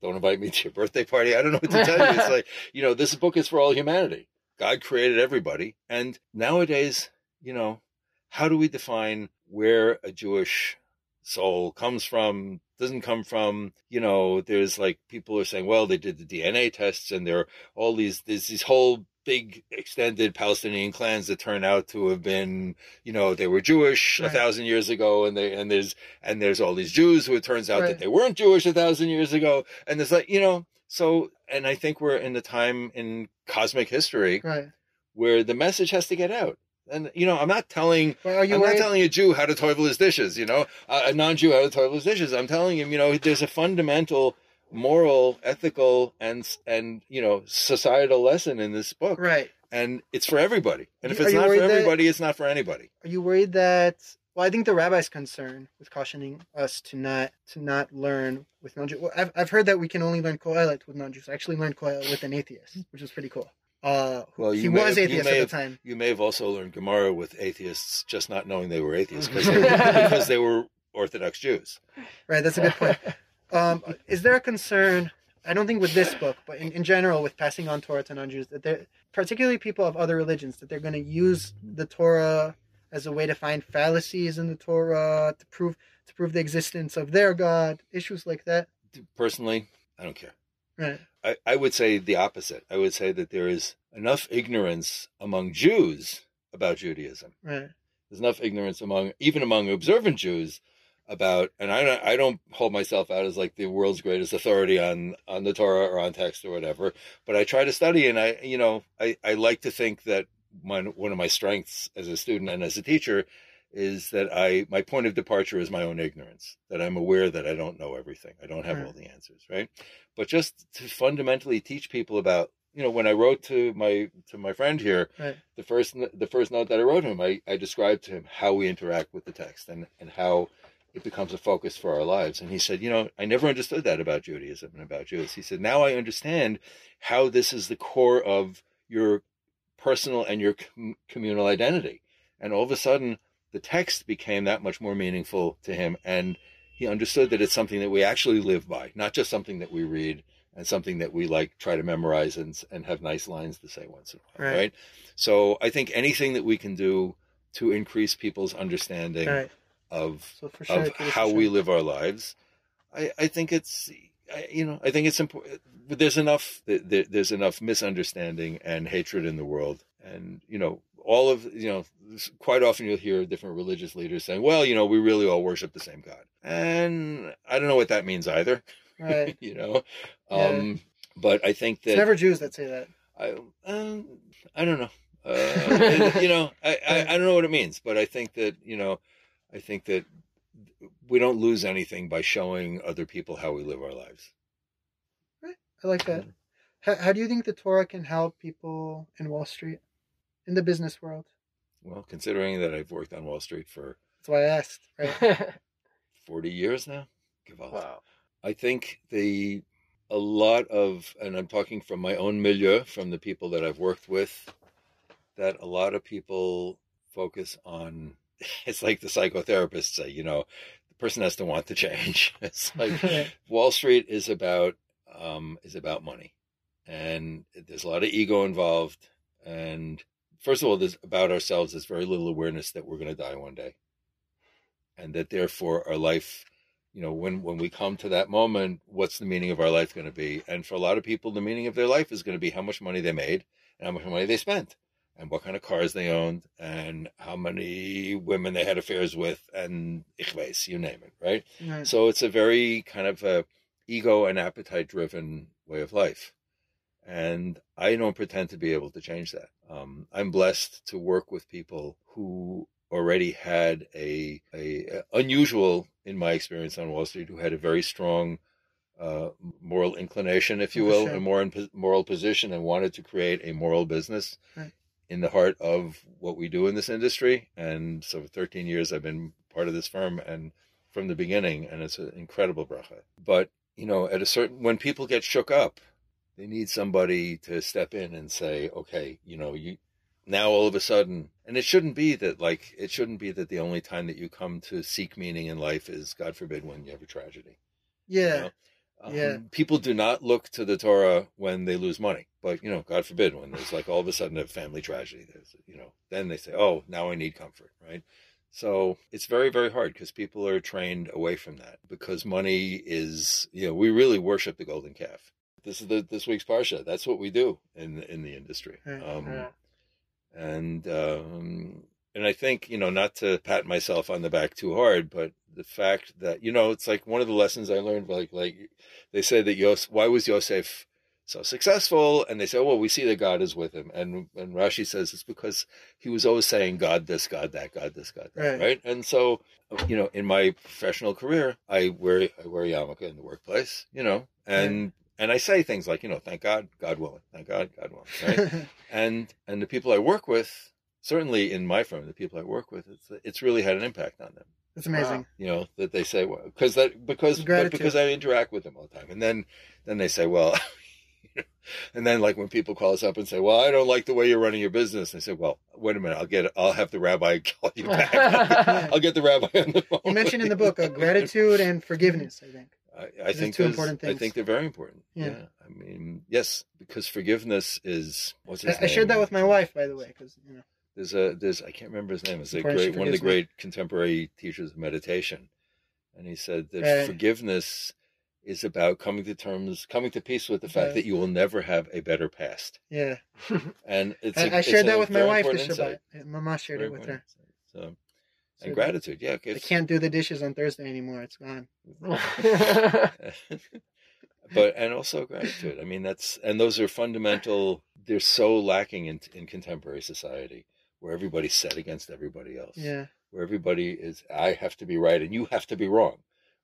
don't invite me to your birthday party. I don't know what to tell you. It's [laughs] like, you know, this book is for all humanity. God created everybody. And nowadays, you know, how do we define where a Jewish soul comes from, doesn't come from? You know, there's like people are saying, well, they did the DNA tests and there are all these, there's these whole big extended Palestinian clans that turn out to have been, you know, they were Jewish a thousand years ago and they, and there's, and there's all these Jews who it turns out Right. that they weren't Jewish a thousand years ago. And there's like, you know, so, and I think we're in the time in cosmic history Right. where the message has to get out. And, you know, I'm not telling, Well, I'm worried? not telling a Jew how to toivel his dishes, you know, a, a non-Jew how to toivel his dishes. I'm telling him, you know, there's a fundamental moral, ethical, and, and, you know, societal lesson in this book. right. And it's for everybody. And if Are it's not for worried that- everybody, it's not for anybody. Are you worried that? Well, I think the rabbi's concern with cautioning us to not to not learn with non-Jews. Well, I've I've heard that we can only learn Kohelet with non-Jews. I actually learned Kohelet with an atheist, which was pretty cool. Uh, Well, he you may was have- atheist at have- the time. You may have also learned Gemara with atheists just not knowing they were atheists because they, [laughs] because they were Orthodox Jews. Right, that's a good point. [laughs] Um, is there a concern? I don't think with this book, but in, in general, with passing on Torah to non-Jews, that they're particularly people of other religions, that they're going to use the Torah as a way to find fallacies in the Torah to prove to prove the existence of their God, issues like that. Personally, I don't care. Right. I, I would say the opposite. I would say that there is enough ignorance among Jews about Judaism. Right. There's enough ignorance among even among observant Jews about, and I don't I don't hold myself out as like the world's greatest authority on on the Torah or on text or whatever. But I try to study, and I you know I I like to think that my one of my strengths as a student and as a teacher is that I my point of departure is my own ignorance. That I'm aware that I don't know everything. I don't have Right. all the answers, right? But just to fundamentally teach people about you know when I wrote to my to my friend here Right. the first the first note that I wrote him I, I described to him how we interact with the text and and how it becomes a focus for our lives and he said you know I never understood that about Judaism and about Jews he said now I understand how this is the core of your personal and your com- communal identity and all of a sudden the text became that much more meaningful to him and he understood that it's something that we actually live by not just something that we read and something that we like try to memorize and and have nice lines to say once in a while Right. right? So I think anything that we can do to increase people's understanding Right. of So sure, of how Hashem. we live our lives, I, I think it's I, you know, I think it's important. But There's enough. There, there's enough misunderstanding and hatred in the world, and you know, all of you know. Quite often, you'll hear different religious leaders saying, "Well, you know, we really all worship the same God," and I don't know what that means either. Right. [laughs] you know, Yeah. um, but I think that It's never Jews that say that. I um, I don't know. Uh, you know, I, I I don't know what it means, but I think that you know, I think that we don't lose anything by showing other people how we live our lives. Right i like that. How, how do you think the Torah can help people in Wall Street, in the business world? Well, considering that I've worked on Wall Street for That's why I asked. Right. [laughs] forty years now, Gewalt. wow. I think the a lot of, and I'm talking from my own milieu, from the people that I've worked with, that a lot of people focus on. [laughs] It's like the psychotherapists say, you know, the person has to want to change. [laughs] It's like Wall Street is about um, is about money, and there's a lot of ego involved. And first of all, there's about ourselves. There's very little awareness that we're going to die one day, and that therefore our life, you know, when when we come to that moment, what's the meaning of our life going to be? And for a lot of people, the meaning of their life is going to be how much money they made and how much money they spent. And what kind of cars they owned, and how many women they had affairs with, and ich weiß, you name it, right? Right. So it's a very kind of a ego and appetite driven way of life. And I don't pretend to be able to change that. Um, I'm blessed to work with people who already had a, a unusual, in my experience on Wall Street, who had a very strong uh, moral inclination, if you will, sure. a moral, moral position, and wanted to create a moral business Right. in the heart of what we do in this industry. And so, for 13 years, I've been part of this firm, and from the beginning, and it's an incredible bracha. But you know, at a certain when people get shook up, they need somebody to step in and say, okay, you know, you now all of a sudden, and it shouldn't be that like it shouldn't be that the only time that you come to seek meaning in life is, God forbid, when you have a tragedy. you yeah. know? Um, Yeah. People do not look to the Torah when they lose money, but you know, God forbid, when there's like all of a sudden a family tragedy, there's you know, then they say, oh, now I need comfort, right? So it's very, very hard because people are trained away from that because money is, you know, we really worship the golden calf. This is the this week's parsha. That's what we do in in the industry. Um, Yeah. and um, and I think you know not to pat myself on the back too hard, but the fact that you know it's like one of the lessons I learned. Like like they say that Yos, why was Yosef so successful? And they say, oh, well, we see that God is with him. And and Rashi says it's because he was always saying God this, God that, God this, God that, Right. right? And so you know, in my professional career, I wear I wear yarmulke in the workplace, you know, and. And I say things like, you know, thank God, God willing, thank God, God willing, right? [laughs] and and the people I work with, certainly in my firm, the people I work with, it's it's really had an impact on them. It's amazing. You know that they say, well, because that because because I interact with them all the time, and then then they say, well, [laughs] and then like when people call us up and say, well, I don't like the way you're running your business, I say, well, wait a minute, I'll get I'll have the rabbi [laughs] call you back. I'll get the rabbi on the phone. You mentioned in the book uh, gratitude and forgiveness. I think. I, I think two important I think they're very important. Yeah. Yeah. I mean, yes, because forgiveness is what's his I, I shared that with my wife, by the way, because you know. There's a there's I can't remember his name. It's a great one of the great contemporary teachers of meditation, and he said that Right. forgiveness is about coming to terms, coming to peace with the fact that you will never have a better past. Yeah, [laughs] And it's I a- I shared that with my wife Shabbat. Mama shared Very it with her. insight. So So and gratitude, yeah. I If, can't do the dishes on Thursday anymore. It's gone. [laughs] [laughs] but and also gratitude. I mean, that's and those are fundamental. They're so lacking in in contemporary society, where everybody's set against everybody else. Yeah, where everybody is I have to be right and you have to be wrong.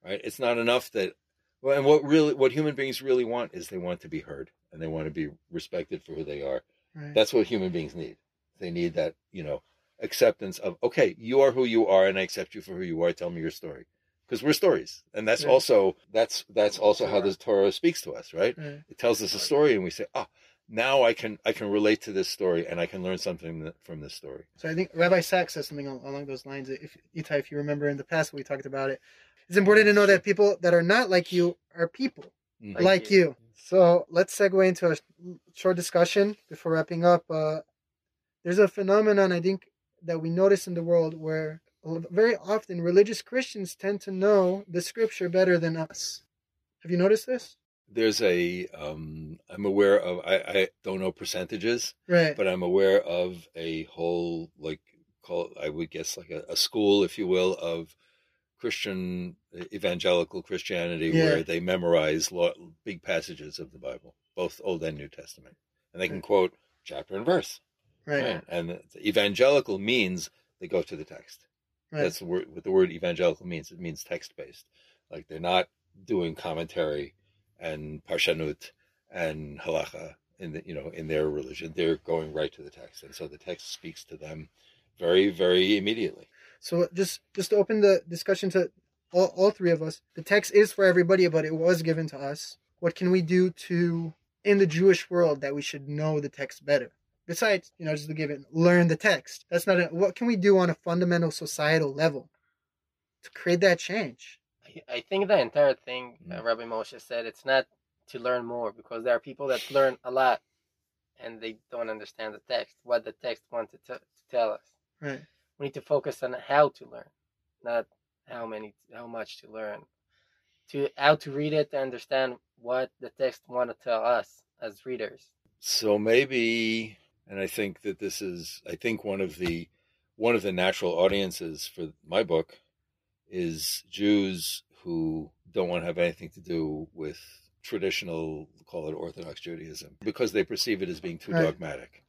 Right? It's not enough that well and what really what human beings really want is they want to be heard and they want to be respected for who they are. right. That's what human beings need. They need that, you know, acceptance of okay, you are who you are and I accept you for who you are. Tell me your story. Because we're stories. And that's Right. also that's that's also how the Torah speaks to us, right? right. It tells us a story and we say, "Ah, now I can I can relate to this story and I can learn something from this story." So I think Rabbi Sacks says something along those lines. If Itai, if you remember in the past we talked about it, it's important to know that people that are not like you are people Mhm. like, you. So let's segue into a short discussion before wrapping up. Uh, there's a phenomenon I think that we notice in the world where very often religious Christians tend to know the scripture better than us. Have you noticed this? There's a um, I'm aware of. I, I don't know percentages, Right. but I'm aware of a whole like call I would guess like a, a school, if you will, of Christian evangelical Christianity Yeah. where they memorize big passages of the Bible, both Old and New Testament, and they can quote chapter and verse. Right. Right. And evangelical means they go to the text. Right. That's the word, what the word evangelical means. It means text based. Like they're not doing commentary and parshanut and halacha in the, you know in their religion. They're going right to the text, and so the text speaks to them very very immediately. So just just open the discussion to all, all three of us. The text is for everybody, but it was given to us. What can we do to in the Jewish world that we should know the text better? Besides, you know, just to give it learn the text. That's not a, what can we do on a fundamental societal level to create that change? I- I think the entire thing uh, Mm. Rabbi Moshe said it's not to learn more because there are people that learn a lot and they don't understand the text, what the text wants to, to tell us. Right. We need to focus on how to learn, not how many, how much to learn. To how to read it to understand what the text want to tell us as readers. So maybe, and I think that this is, I think one of the one of the natural audiences for my book is Jews who don't want to have anything to do with traditional, call it Orthodox Judaism, because they perceive it as being too Right. dogmatic.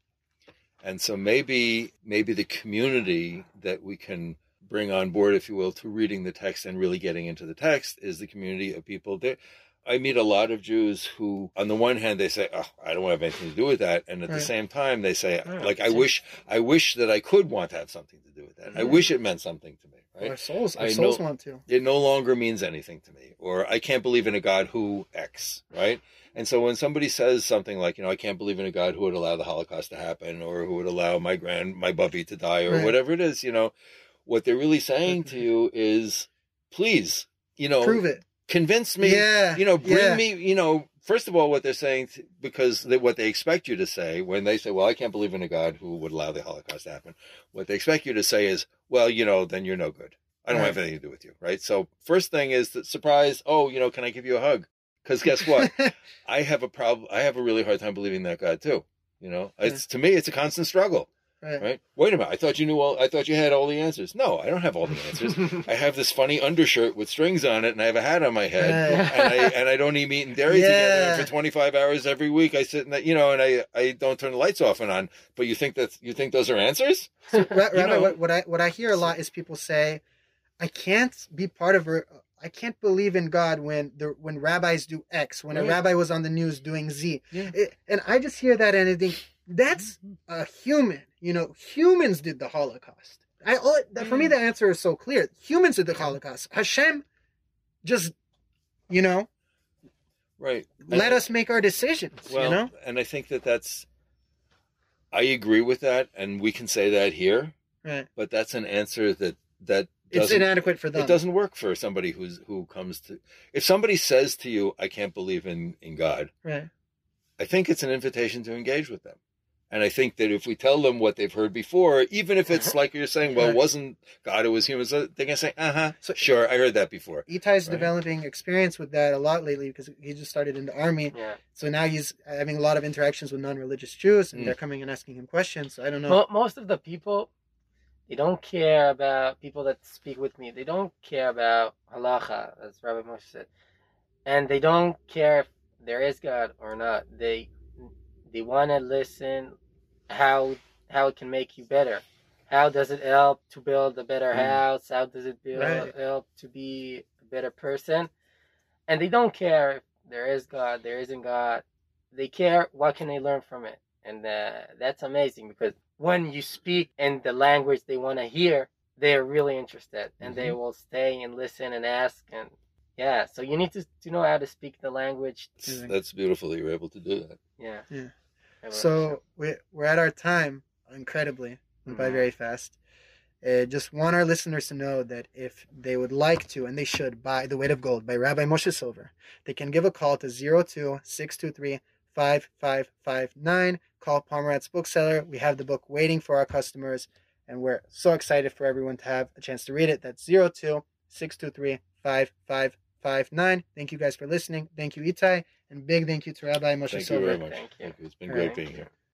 And so maybe maybe the community that we can bring on board, if you will, to reading the text and really getting into the text is the community of people that I meet a lot of Jews who, on the one hand, they say, "Oh, I don't want have anything to do with that," and at the same time, they say, "Like, I wish, I wish that I could want to have something to do with that. I mm-hmm. wish it meant something to me." Right? Our souls, our I souls know- want to. it no longer means anything to me or i can't believe in a god who x right and so when somebody says something like you know i can't believe in a god who would allow the holocaust to happen or who would allow my grand my Buffy to die or Right. whatever it is you know what they're really saying to mm-hmm. you is please you know Prove it. Convince me yeah. you know bring yeah. me you know first of all what they're saying because they, what they expect you to say when they say well i can't believe in a god who would allow the holocaust to happen what they expect you to say is well you know then you're no good i don't Right. have anything to do with you right so first thing is that surprise oh you know can i give you a hug because guess what [laughs] i have a problem i have a really hard time believing that god too you know it's to me it's a constant struggle right. right wait a minute i thought you knew all i thought you had all the answers no i don't have all the answers [laughs] I have this funny undershirt with strings on it, and I have a hat on my head, Right. and I and I don't eat meat and dairy together. And for 25 hours every week, I sit in that, you know, and I I don't turn the lights off and on. But you think that you think those are answers? Ra- [laughs] Rabbi, what, what I what I hear a lot is people say, "I can't be part of a, I can't believe in God when the when rabbis do X, when a rabbi was on the news doing Z." Yeah. It- and I just hear that and I think that's mm-hmm. a human. You know, humans did the Holocaust. I all, that, for me mm. the answer is so clear. Humans did the Holocaust. Hashem just, you know, Right. let us make our decisions. Well, you know, and I think that that's. I agree with that, and we can say that here, right? but that's an answer that that It's inadequate for them. it doesn't work for somebody who's who comes to. If somebody says to you, "I can't believe in in God," Right. I think it's an invitation to engage with them. And I think that if we tell them what they've heard before, even if it's like you're saying, well, it wasn't God, it was humans, they're going to say, uh huh, So- sure, I heard that before. Itai's Right. developing experience with that a lot lately because he just started in the army. Yeah. So now he's having a lot of interactions with non-religious Jews, and Mm. they're coming and asking him questions. So I don't know. Mo- most of the people, they don't care about people that speak with me. They don't care about halacha, as Rabbi Moshe said, and they don't care if there is God or not. They they want to listen how how it can make you better. How does it help to build a better Mm. house? How does it build, Right. help to be a better person? And they don't care if there is God, there isn't God. They care what can they learn from it, and uh, that's amazing because when you speak in the language they want to hear, they're really interested, and they will stay and listen and ask and yeah. So you need to to know how to speak the language. It's- [laughs] Amazing. That's beautiful that you're able to do that. Yeah. Yeah. So we're, we're at our time, incredibly, went by very fast. Uh, just want our listeners to know that if they would like to, and they should, buy The Weight of Gold by Rabbi Moshe Silver, they can give a call to 02 623 5559. Call Pomeranz Bookseller. We have the book waiting for our customers, and we're so excited for everyone to have a chance to read it. That's 02 623 59. Thank you guys for listening. Thank you, Itai. And big thank you to Rabbi Moshe Thank you very much. Thank you. Thank you. It's been All great right. being here.